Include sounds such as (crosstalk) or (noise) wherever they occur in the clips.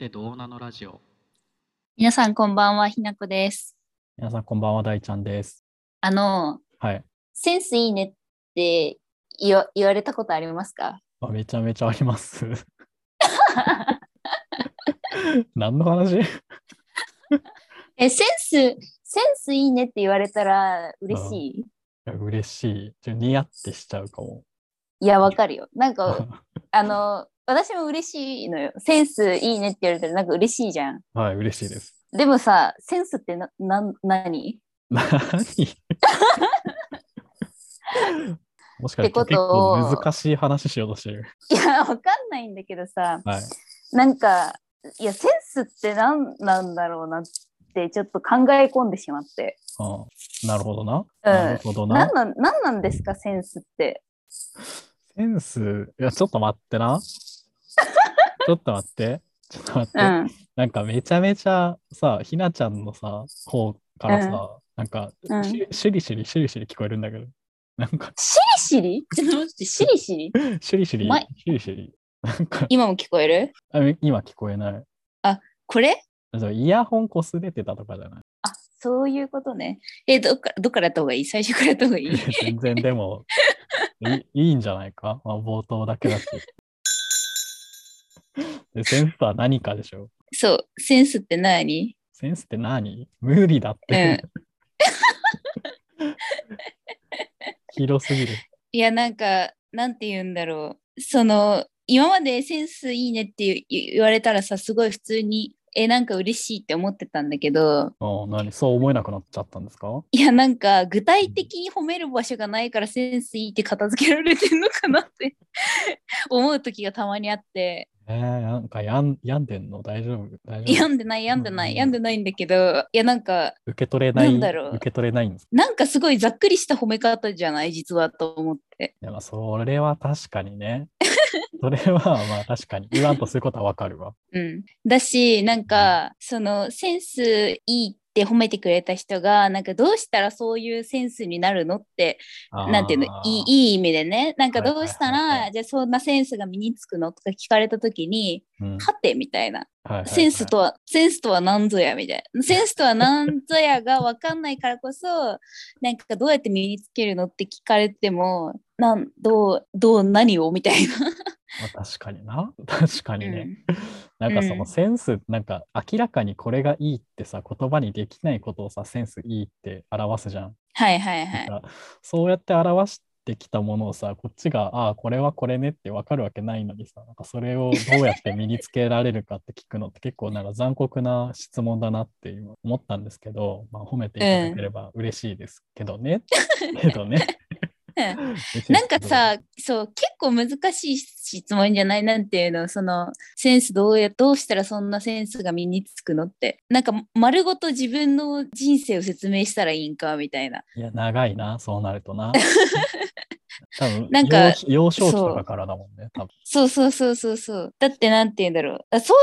てどうなのラジオ。皆さんこんばんは、ひなこです。皆さんこんばんは、大ちゃんです。あの、はい。センスいいねって言わ言われたことありますか？あめちゃめちゃあります。何の話？え、センス、センスいいねって言われたら嬉しい？いや嬉しい。ちょニヤってしちゃうかも。いや、わかるよ。なんか、(laughs) あの、私も嬉しいのよ。センスいいねって言われたらなんか嬉しいじゃん。はい、嬉しいです。でもさ、センスってな、な、何？何？(laughs) もしかしてってこと構難しい話しようとしてる。いや、わかんないんだけどさ、はい。なんか、いや、センスって何なんだろうなってちょっと考え込んでしまって。あなるほどな。なるほどな何。なん何なんですか、センスって。センス、いや、ちょっと待ってな。ちょっと待って。ちょっと待って。うん。なんかめちゃめちゃさ、ひなちゃんのさ、方からさ、なんか、うん。しシュリシュリ、シュリシュリ聞こえるんだけど、なんか、シリシリ？(laughs) ちょっと待って、シリシリ？(laughs) シュリシュリ、まシュリシュリ。なんか、今も聞こえる？あ今聞こえない。これ？イヤホンこすれてたとかじゃない？あ、そういうことね。え、どっかどっからやった方がいい？最初からやった方がいい？全然でも (laughs) い、いいんじゃないか、まあ、冒頭だけだし。(laughs) でセンスは何かでしょ？そう、センスって何？センスって何？無理だって。(laughs) 広すぎる。いや、なんか、なんて言うんだろう。その、今までセンスいいねって言われたらさ、すごい普通に、え、なんか嬉しいって思ってたんだけど、あ何？そう思えなくなっちゃったんですか？いや、なんか、具体的に褒める場所がないからセンスいいって片付けられてんのかなって。思う時がたまにあって、えー、なんかやん病んでんの？大丈夫？大丈夫？病んでない、病んでない、うん。病んでないんだけど、いや、なんか、受け取れないなんだろう。受け取れないんです。なんかすごいざっくりした褒め方じゃない？実はと思って。いやまあそれは確かにね。(laughs) それはまあ確かに。言わんとすることはわかるわ。うん。だし、なんか、その、センスいいって褒めてくれた人が、なんかどうしたらそういうセンスになるのって、なんていうの？いい、いい意味でね。なんかどうしたはいら、じゃあそんなセンスが身につくのとか聞かれたときに、うんはてみたいな。センスとは、センスとは何ぞやみたいな。センスとは何ぞやが分かんないからこそ、なんかどうやって身につけるのって聞かれても、なんどう、どう、何をみたいな。まあ、確かにな。(laughs) 確かにね。うんなんかそうんのセンス、なんか明らかにこれがいいってさ、言葉にできないことをさ、センスいいって表すじゃん。はいはいはい。そうやって表してきたものをさ、こっちが、ああ、これはこれねって分かるわけないのにさ、なんかそれをどうやって身につけられるかって聞くのって結構なんか残酷な質問だなって今思ったんですけど、まあ、褒めていただければ嬉しいですけどね。(laughs) けどね。なんかさ、そう、結構難しい質問じゃない？なんていうの、その、センスどうや、どうしたらそんなセンスが身につくのって。なんか、丸ごと自分の人生を説明したらいいんか、みたいな。いや、長いな、そうなるとな。(laughs) 多分なんか幼幼少期とかからだもんね、多分。そうそうそうそうそう。だってなんて言うんだろう。あそうい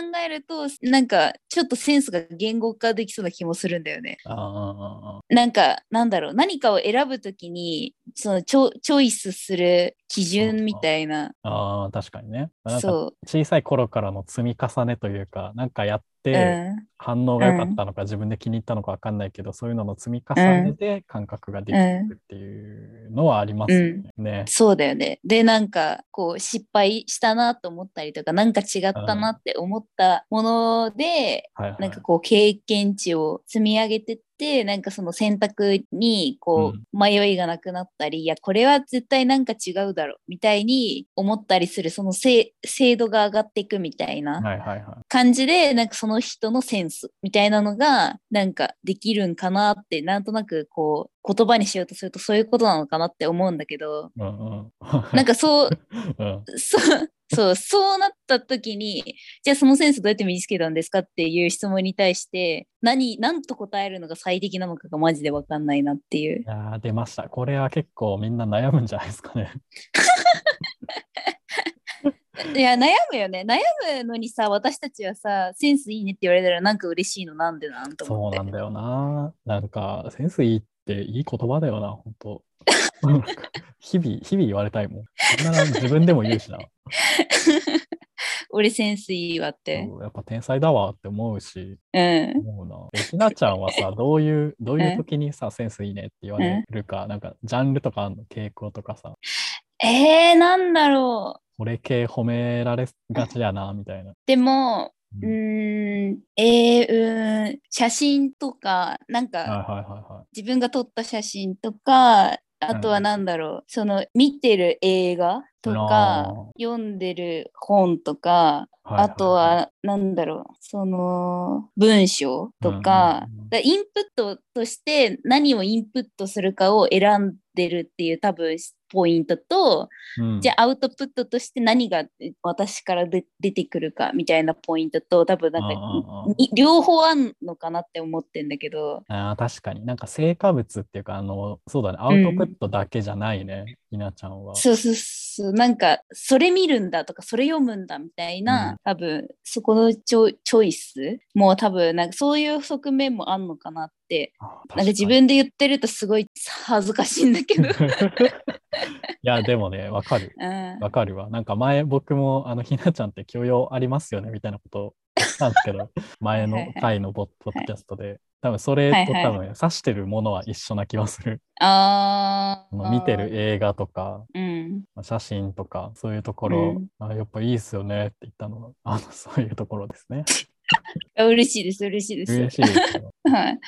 うふうに考えると、なんか、ちょっとセンスが言語化できそうな気もするんだよね。なんか、なんだろう。何かを選ぶときに、そのチョ、チョイスする基準みたいな。ああ、確かにね。そ小さい頃からの積み重ねというか、なんかやっう。てうん。反応が良かったのか、自分で気に入ったのか分かんないけど、そういうのの積み重ねで感覚ができてくっていうのはありますよね。ねそうだよね。で、なんか、こう、失敗したなと思ったりとか、なんか違ったなって思ったもので、はいはいなんかこう、経験値を積み上げてって、なんかその選択に、こう、迷いがなくなったり、いや、これは絶対なんか違うだろう、みたいに思ったりする、そのせ精度が上がっていくみたいなはいはいはい。感じで、なんかその人のセンスみたいなのが、なんかできるんかなって、なんとなくこう、言葉にしようとするとそういうことなのかなって思うんだけど、うんうん。なんかそう、(laughs) うん、そう、そう、そうなった時に、じゃあそのセンスどうやって身につけたんですかっていう質問に対して、何、何と答えるのが最適なのかがマジでわかんないなっていうい。やー出ました。これは結構みんな悩むんじゃないですかね。(laughs) いや、悩むよね。悩むのにさ、私たちはさ、センスいいねって言われたらなんか嬉しいのなんでなんとそ思って。うなんだよな。なんか、センスいいっていい言葉だよな、本当 (laughs) 日々、日々言われたいもん。そんな自分でも言うしな。(laughs) 俺センスいいわって。やっぱ天才だわって思うし、うん。思うな。えひなちゃんはさ、(laughs) どういう、どういう時にさ、センスいいねって言われるか、なんか、ジャンルとかあんの？傾向とかさ、えー、なんだろう。これ系褒められがちやな、みたいな。でも、うん、えー、うーん、写真とか、なんか、はいはいはいはい。自分が撮った写真とか、あとはうん。なんだろう、その見てる映画とあかー、読んでる本とか、はいはいはい。あとはなんだろう、その文章とか、うんうんうん。だインプットとして何をインプットするかを選んでるっていう多分ポイントと、うん。じゃあアウトプットとして何が私からで出てくるかみたいなポイントと多分なんか両方あんのかなって思ってんだけど、あー確かに。なんか成果物っていうか、あの、そうだね、アウトプットだけじゃないね、ひなちゃんは。そうそうそう、なんか、それ見るんだとか、それ読むんだみたいな、うん多分、そこのチョチョイスもう多分、なんかそういう側面もあんのかなって、なんか自分で言ってるとすごい恥ずかしいんだけど。(laughs) いや、でもね、わかる。うんわかるわ。なんか前僕もあのひなちゃんって教養ありますよねみたいなことをたんですけど、前のはいはい回のボッポッドキャストで、多分それと多分指してるものは一緒な気がする。あ (laughs) あの見てる映画とか、うん。まあ写真とか、そういうところ、うんあやっぱいいっすよねって言ったのは、あのそういうところですね。(laughs) あ嬉しいです、嬉しいです。嬉しいですよ。はい。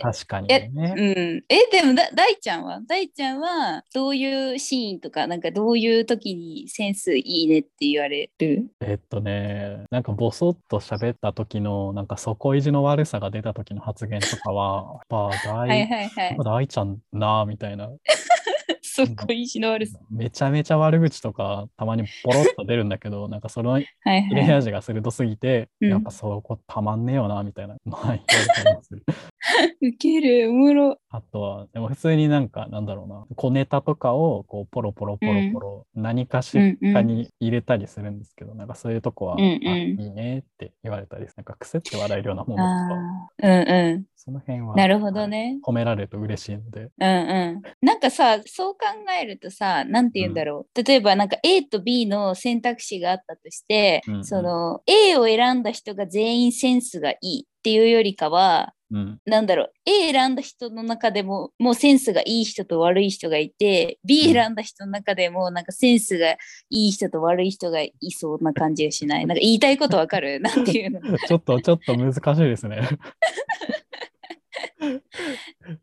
確かにえね。うん。え、でもだ、大ちゃんは？大ちゃんは、どういうシーンとか、なんかどういう時にセンスいいねって言われる？えっとね、なんかボソッと喋った時の、なんか底意地の悪さが出た時の発言とかは、やっぱ大、はいはいはやい。大ちゃんなみたいな。そこ意地の悪さ。めちゃめちゃ悪口とかたまにボロッと出るんだけど、(laughs) なんかその切はいはい。れ味が鋭すぎて、うんやっぱそこたまんねえよなみたいな、まあ、言われたりもする。(laughs) ウケる、おもろ。あとは、でも普通になんか、なんだろうな、小ネタとかをこうポロポロポロポロ何かしかに入れたりするんですけど、なんかそういうとこは、うんうんあいいねって言われたり、なんか癖って笑えるようなものとか、うんうその辺はん。なるほどね。褒められると嬉しいので、うんうん。なんかさ、そう考えるとさ、なんて言うんだろう。例えばなんか A と B の選択肢があったとして、うんうんその A を選んだ人が全員センスがいいっていうよりかは、うん、なんだろう、A 選んだ人の中でも、もうセンスがいい人と悪い人がいて、B 選んだ人の中でも、なんかセンスがいい人と悪い人がいそうな感じがしない。なんか言いたいことわかる？(laughs) なんていうの？ちょっと、ちょっと難しいですね。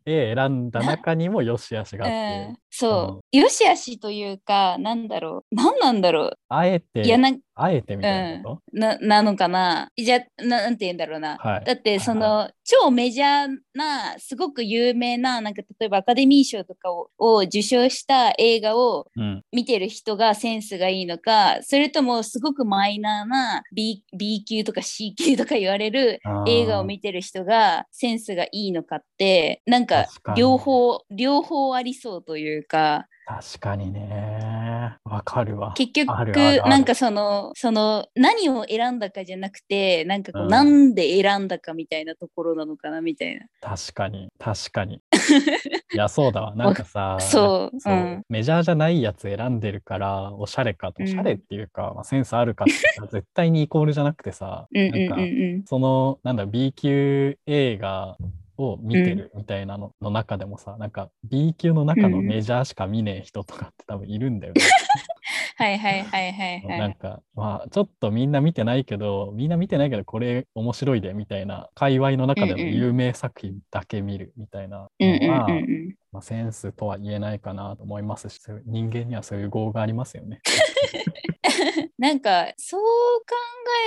A 選んだ中にも良し悪しがあって、うん、そう、よしあしというか、なんだろう、なんなんだろう。あえていや、なんあえてみたいなこななのかな？じゃななんて言うんだろうな。と、はい、だってその、は超メジャーなすごく有名ななんか例えばアカデミー賞とかをを受賞した映画をうん、見てる人がセンスがいいのかそれともすごくマイナーな B, B 級とか C 級とか言われる映画を見てる人がセンスがいいのかってなんか両方両方ありそうというか。確かにね。わかるわ。結局あるあるあるなんかそのその何を選んだかじゃなくてなんかこう、うんなんで選んだかみたいなところなのかなみたいな。確かに、確かに。(laughs) いや、そうだわ。なんかさ、そうそううんメジャーじゃないやつ選んでるから、おしゃれかおしゃれっていうか、まあ、センスあるかって (laughs) 絶対にイコールじゃなくてさ、うんうんうんなんか、うんその、なんだ、B 級映画を見てるみたいなのの中でもさ、なんか B 級の中のうんメジャーしか見ねえ人とかって多分いるんだよね。(laughs) はいはいはいはいはい。なんか、まあ、ちょっとみんな見てないけど、みんな見てないけど、これ面白いでみたいな、界隈の中でのうんうん有名作品だけ見るみたいなうんうんのは、うんうんまあ、センスとは言えないかなと思いますし、人間にはそういう業がありますよね。(laughs) なんかそう考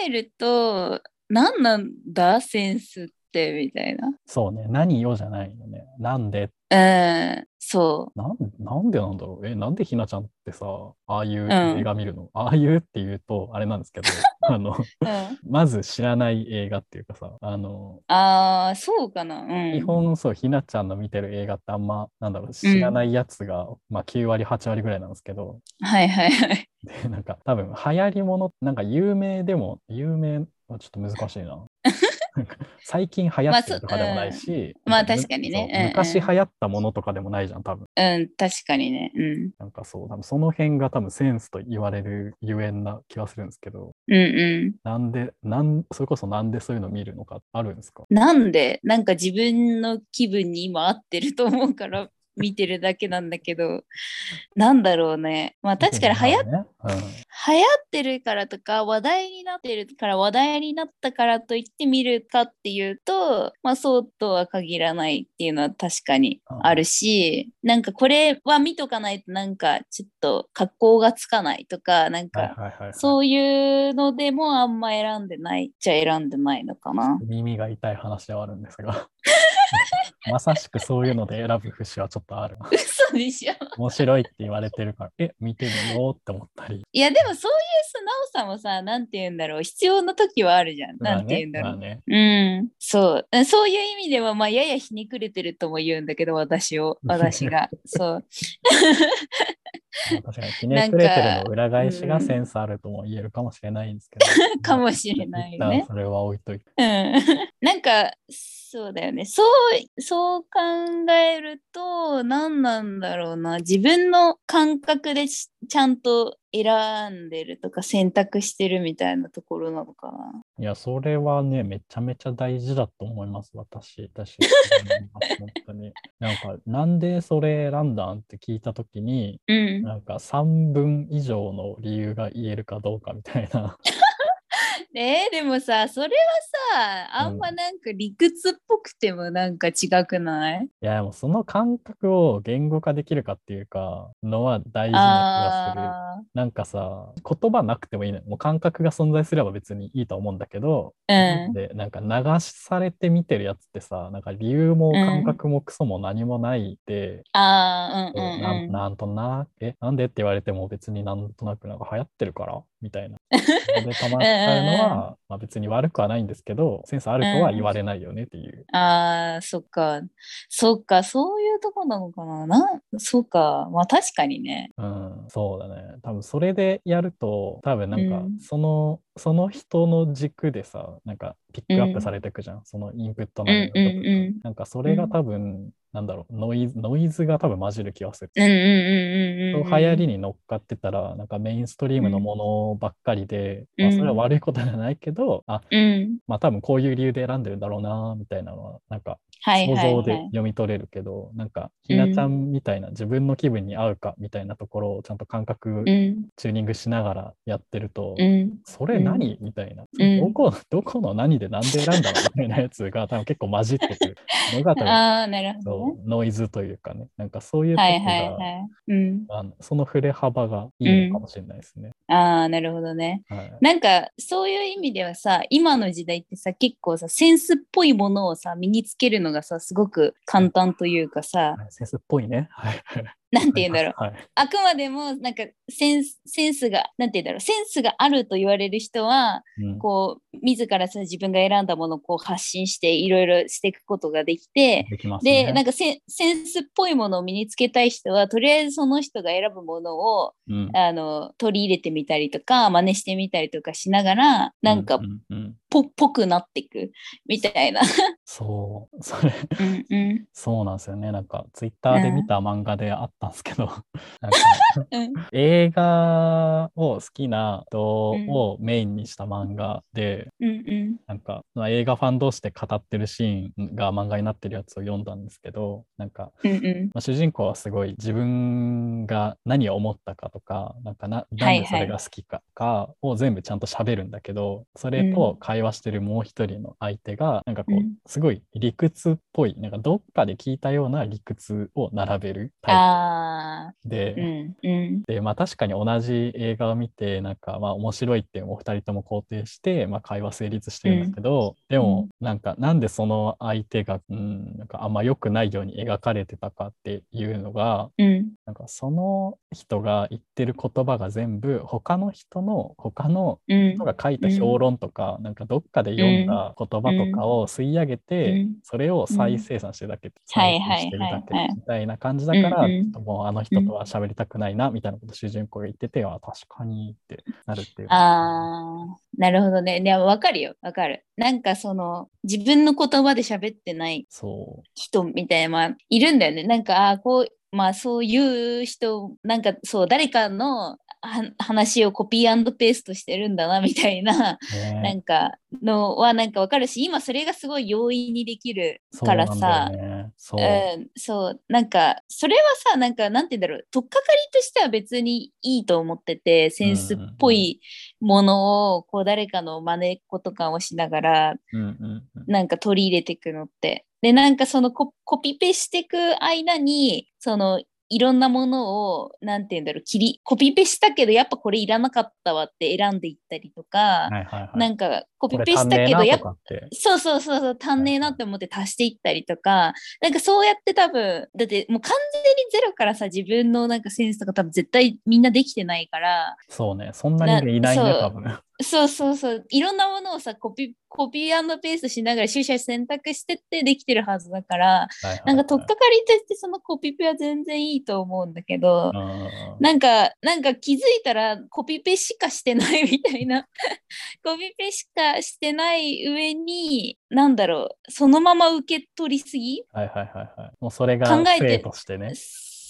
えると何なんだ？センスってみたいな。そうね、何よじゃないよね。なんで、うんそなんなんでなんだろう？え、なんでひなちゃんってさ、ああいううん映画見るの、ああいうって言うと、あれなんですけど、(laughs) あの、う。うん、まず知らない映画っていうかさ、あの、ああそうかな。うん、基本そう、ひなちゃんの見てる映画ってあんま、なんだろう、知らないやつが、まあ9割、8割ぐらいなんですけど、はいはいはい。で、なんか多分流行りもの、なんか有名でも、有名はちょっと難しいな。(laughs) (laughs) 最近流行ってるとかでもないし、まあそうんまあ確かにねそううんうん昔流行ったものとかでもないじゃん、多分。うん、確かにね。うん。なんかそう、多分その辺が多分センスと言われるゆえんな気はするんですけど、うんうなんで、なんそれこそなんでそういうの見るのかあるんですか？ん。なんで、なんか自分の気分に今合ってると思うから見てるだけなんだけど、なんだろうね。まあ確かに流行っね。うん流行ってるからとか話題になってるから話題になったからといって見るかっていうとまあそうとは限らないっていうのは確かにあるし、なんかこれは見とかないとなんかちょっと格好がつかないとかなんはいか。そういうのでもあんま選んでないっちゃ選んでないのかな。耳が痛い話ではあるんですが。まさしくそういうので選ぶ節はちょっとある。嘘でしょ面白いって言われてるから、え、見てみようって思ったり。いやでもそういう素直さもさなんて言うんだろう必要な時はあるじゃん。なんて言うんだろう。まあね。うん、そう。うんそういう意味では、まあ、ややひねくれてるとも言うんだけど、私を、私が。(laughs) そう。まあ確かにひねくれてるの裏返しが (laughs) センスあるとも言えるかもしれないんですけど。(laughs) かもしれないよね。それは置いといて。うん。なんか、そうだよね。そう、そう考えると、何なんだろうな。自分の感覚でしちゃんと選んでるとか選択してるみたいなところなのかな。いや、それはね、めちゃめちゃ大事だと思います、私。私、(laughs) 本当に。なんか、なんでそれ選んだんって聞いたときに、うん。なんか3分以上の理由が言えるかどうかみたいな。ねえでもさ、それはさ、あんまなんか理屈っぽくてもなんか違くない、いや、もうその感覚を言語化できるかっていうか、のは大事な気がする。あなんかさ、言葉なくてもいいのよ。もう感覚が存在すれば別にいいと思うんだけど、あ、うん。で、なんか流されて見てるやつってさ、なんか理由も感覚もクソも何もないで、ああ、うんうんなんうん。なんとなく、え、なんでって言われても別になんとなくなんか流行ってるからみたいな。(laughs) で、たまっちゃうのは、まあ別に悪くはないんですけど、センスあるとは言われないよねっていう。ああ、そっか。そっか、そういうとこなのかな。な、そっか。まあ確かにね。うん、そうだね。多分それでやると、多分なんかうんその、その人の軸でさ、なんかピックアップされていくじゃん。そのインプット内容とかうんうんうんなんかそれが多分、なんだろう、ノイズ、ノイズが多分混じる気がする。うんうんうんうんうん。流行りに乗っかってたら、なんかメインストリームのものばっかりで、うんまあそれは悪いことじゃないけど、あ、うん。まあ多分こういう理由で選んでるんだろうな、みたいなのは、なんかはい想像。で読み取れるけど、なんかひなちゃんみたいな自分の気分に合うかみたいなところをちゃんと感覚うん。チューニングしながらやってると、うん。それ何、みたいな、うんどこ、どこの何で何で選んだのみたいなやつが (laughs) 多分結構混じってくるのが多分ああ、なるほどね。ノイズというかね、なんかそういう時が、はいはいはい。うん。あのその触れ幅がいいのかもしれないですね。ああ、なるほどね。はいなんかそういう意味ではさ今の時代ってさ結構さセンスっぽいものをさ身につけるのがさすごく簡単というかさセンスっぽいね。はい。なんて言うんだろう。はい。あくまでもなんかセンスセンスがなんて言うんだろう。センスがあると言われる人はうん。こう自らさ自分が選んだものをこう発信していろいろしていくことができてできますね。でなんかセンセンスっぽいものを身につけたい人はとりあえずその人が選ぶものをうん。あの取り入れてみたりとか真似してみたりとかしながらなんかううんうんぽぽくなっていくみたいな。そう、それ、うんうん。そうなんですよね。なんか、ツイッターで見た漫画であったんですけど、なんかうん。映画を好きな人をメインにした漫画で、うんうん。なんか、まあ映画ファン同士で語ってるシーンが漫画になってるやつを読んだんですけど、なんか、うんうん。まあ、主人公はすごい自分が何を思ったかとか、なんかななんでそれが好きかかを全部ちゃんと喋るんだけど、それと会話してるもう一人の相手が、なんかこう、うん。すごい理屈っぽい、なんかどっかで聞いたような理屈を並べるタあイプで、ー。うんうん。で、まあ確かに同じ映画を見て、なんかまあ面白いってお二人とも肯定して、まあ会話成立してるんだけど、でもなんかなんでその相手が、うん、なんかあんま良くないように描かれてたかっていうのが、うんなんかその人が言ってる言葉が全部他の人の他のうん人が書いた評論とか、なんかどっかで読んだ言葉とかを吸い上げて、うんそれを再生産してるだけ、はい再生してるだけはいはいはいみたいな感じだから、うんうんちょっともうあの人とは喋りたくないなみたいなこと主人公が言ってて、あ確かにってなるっていう。あーなるほどね。でも分かるよ。分かる。なんかその自分の言葉で喋ってないそう人みたいな、まあ、いるんだよね。なんか、あーこう、まあそういう人、なんかそう、誰かのは話をコピーペーストしてるんだなみたいな、なねんかのはなんかわかるし、今それがすごい容易にできるからさ、そうね。そう。うん、そう、なんか、それはさ、なんか、なんて言うんだろう、取っかかりとしては別にいいと思ってて、センスっぽいものを、こう、誰かの真似っことかをしながら、うんうんうんなんか取り入れていくのって。で、なんかそのココピペしていく間に、その、いろんなものを、なんて言うんだろう、切り、コピペしたけど、やっぱこれいらなかったわって選んでいったりとか、はいはいはい。なんか、コピペしたけど、やっぱ。そうそうそうそう、足んねえなって思って足していったりとか、なんかそうやって多分、だってもう完全にゼロからさ、自分のなんかセンスとか多分絶対みんなできてないから、そうね。そんなにいないね、多分。そうそうそう、いろんなものをさ、コピコピーペーストしながら取捨選択してってできてるはずだから、なんか取っかかりとしてそのコピペは全然いいと思うんだけど、うんなんか、なんか気づいたらコピペしかしてないみたいな。(laughs) コピペしかしてない上に、なんだろう、そのまま受け取りすぎ？はいはいはいはい。もうそれが考えて性としてね。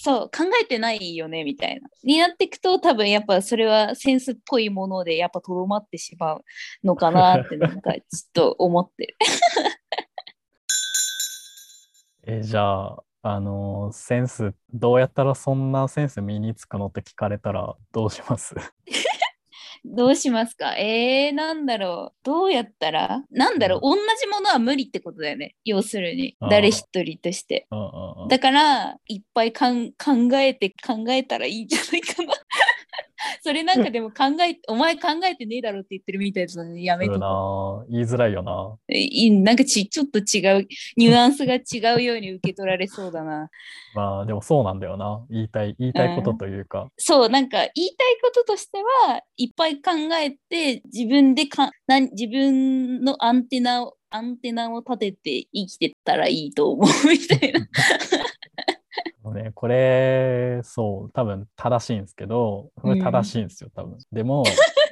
そう、考えてないよね、みたいな。になっていくと、多分やっぱそれはセンスっぽいもので、やっぱとどまってしまうのかなって、なんかちょっと思ってる。(laughs) えじゃあ、あのセンス、どうやったらそんなセンス身につくのって聞かれたらどうします？どうしますか？えー、なんだろう。どうやったら？なんだろう、同じものは無理ってことだよね。要するに誰一人として。だから、いっぱいかん考えて考えたらいいんじゃないかな。(laughs) それなんかでも考え、(laughs) お前考えてねえだろって言ってるみたいなのやめとな言いづらいよな。いなんかちちょっと違う、ニュアンスが違うように受け取られそうだな。(laughs) まあでもそうなんだよな。言いたい、言いたいことというか。そう、なんか言いたいこととしては、いっぱい考えて、自分でかなん自分のアンテナを、アンテナを立てて生きてったらいいと思うみたいな。ね、これ、そう、多分正しいんですけど、これ正しいんですよ、多分。でも、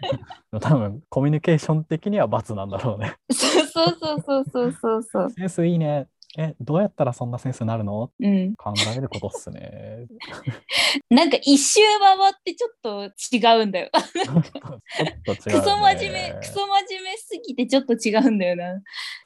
(laughs) 多分コミュニケーション的には罰なんだろうね。(laughs) そうそうそうそうそうそうそう。センスいいね。え、どうやったらそんなセンスになるの？うん。考えることっすね。(laughs) なんか一周回ってちょっと違うんだよ。ちょっと違う、クソ真面目、クソ真面目すぎてちょっと違うんだよな。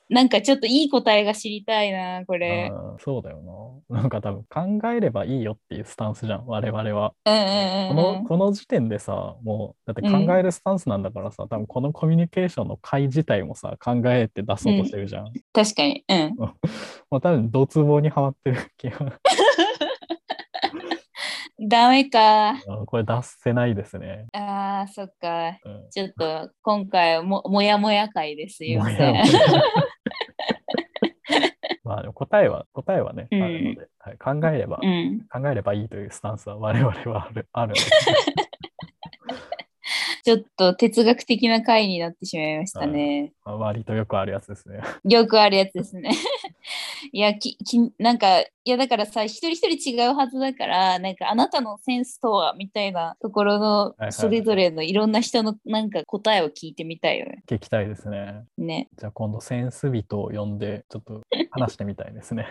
なんかちょっといい答えが知りたいな、これ。うんそうだよな。なんか多分考えればいいよっていうスタンスじゃん、我々は。うんうんこうんのこの時点でさ、もうだって考えるスタンスなんだからさ、多分このコミュニケーションの回自体もさ、考えて出そうとしてるじゃん。確かに。うん。(laughs) もう多分ドツボにはまってる気が、(laughs) ダメか。うんこれ出せないですね。あー、そっか。うんちょっと今回はももやもや会ですよもやもねや。まあ答えは、答えはね、うんあるので、はい、考えれば、うん。考えればいいというスタンスは我々はある。あるので (laughs) ちょっと哲学的な回になってしまいましたね。まあ割とよくあるやつですね。(laughs) よくあるやつですね。(laughs) いやき (laughs) き、なんか、いやだからさ、一人一人違うはずだから、なんかあなたのセンスとはみたいなところのそれぞれのいろんな人のなんか答えを聞いてみたいよね。聞きたいですね。ね。じゃあ今度センス人を呼んで、ちょっと話してみたいですね。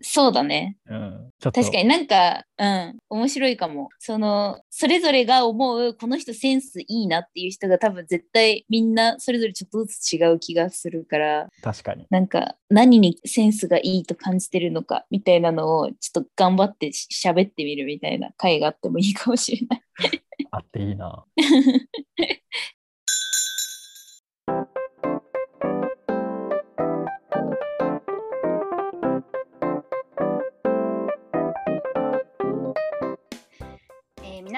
そうだね。うん。ちょっと確かになんか、うん、面白いかも。その、それぞれが思う、この人センスいいなっていう人が多分絶対みんなそれぞれちょっとずつ違う気がするから、確かに。なんか何にセンスがいいと感じてるのかみたいなのをちょっと頑張ってし喋ってみるみたいな回があってもいいかもしれない。(laughs) あっていいな。(laughs)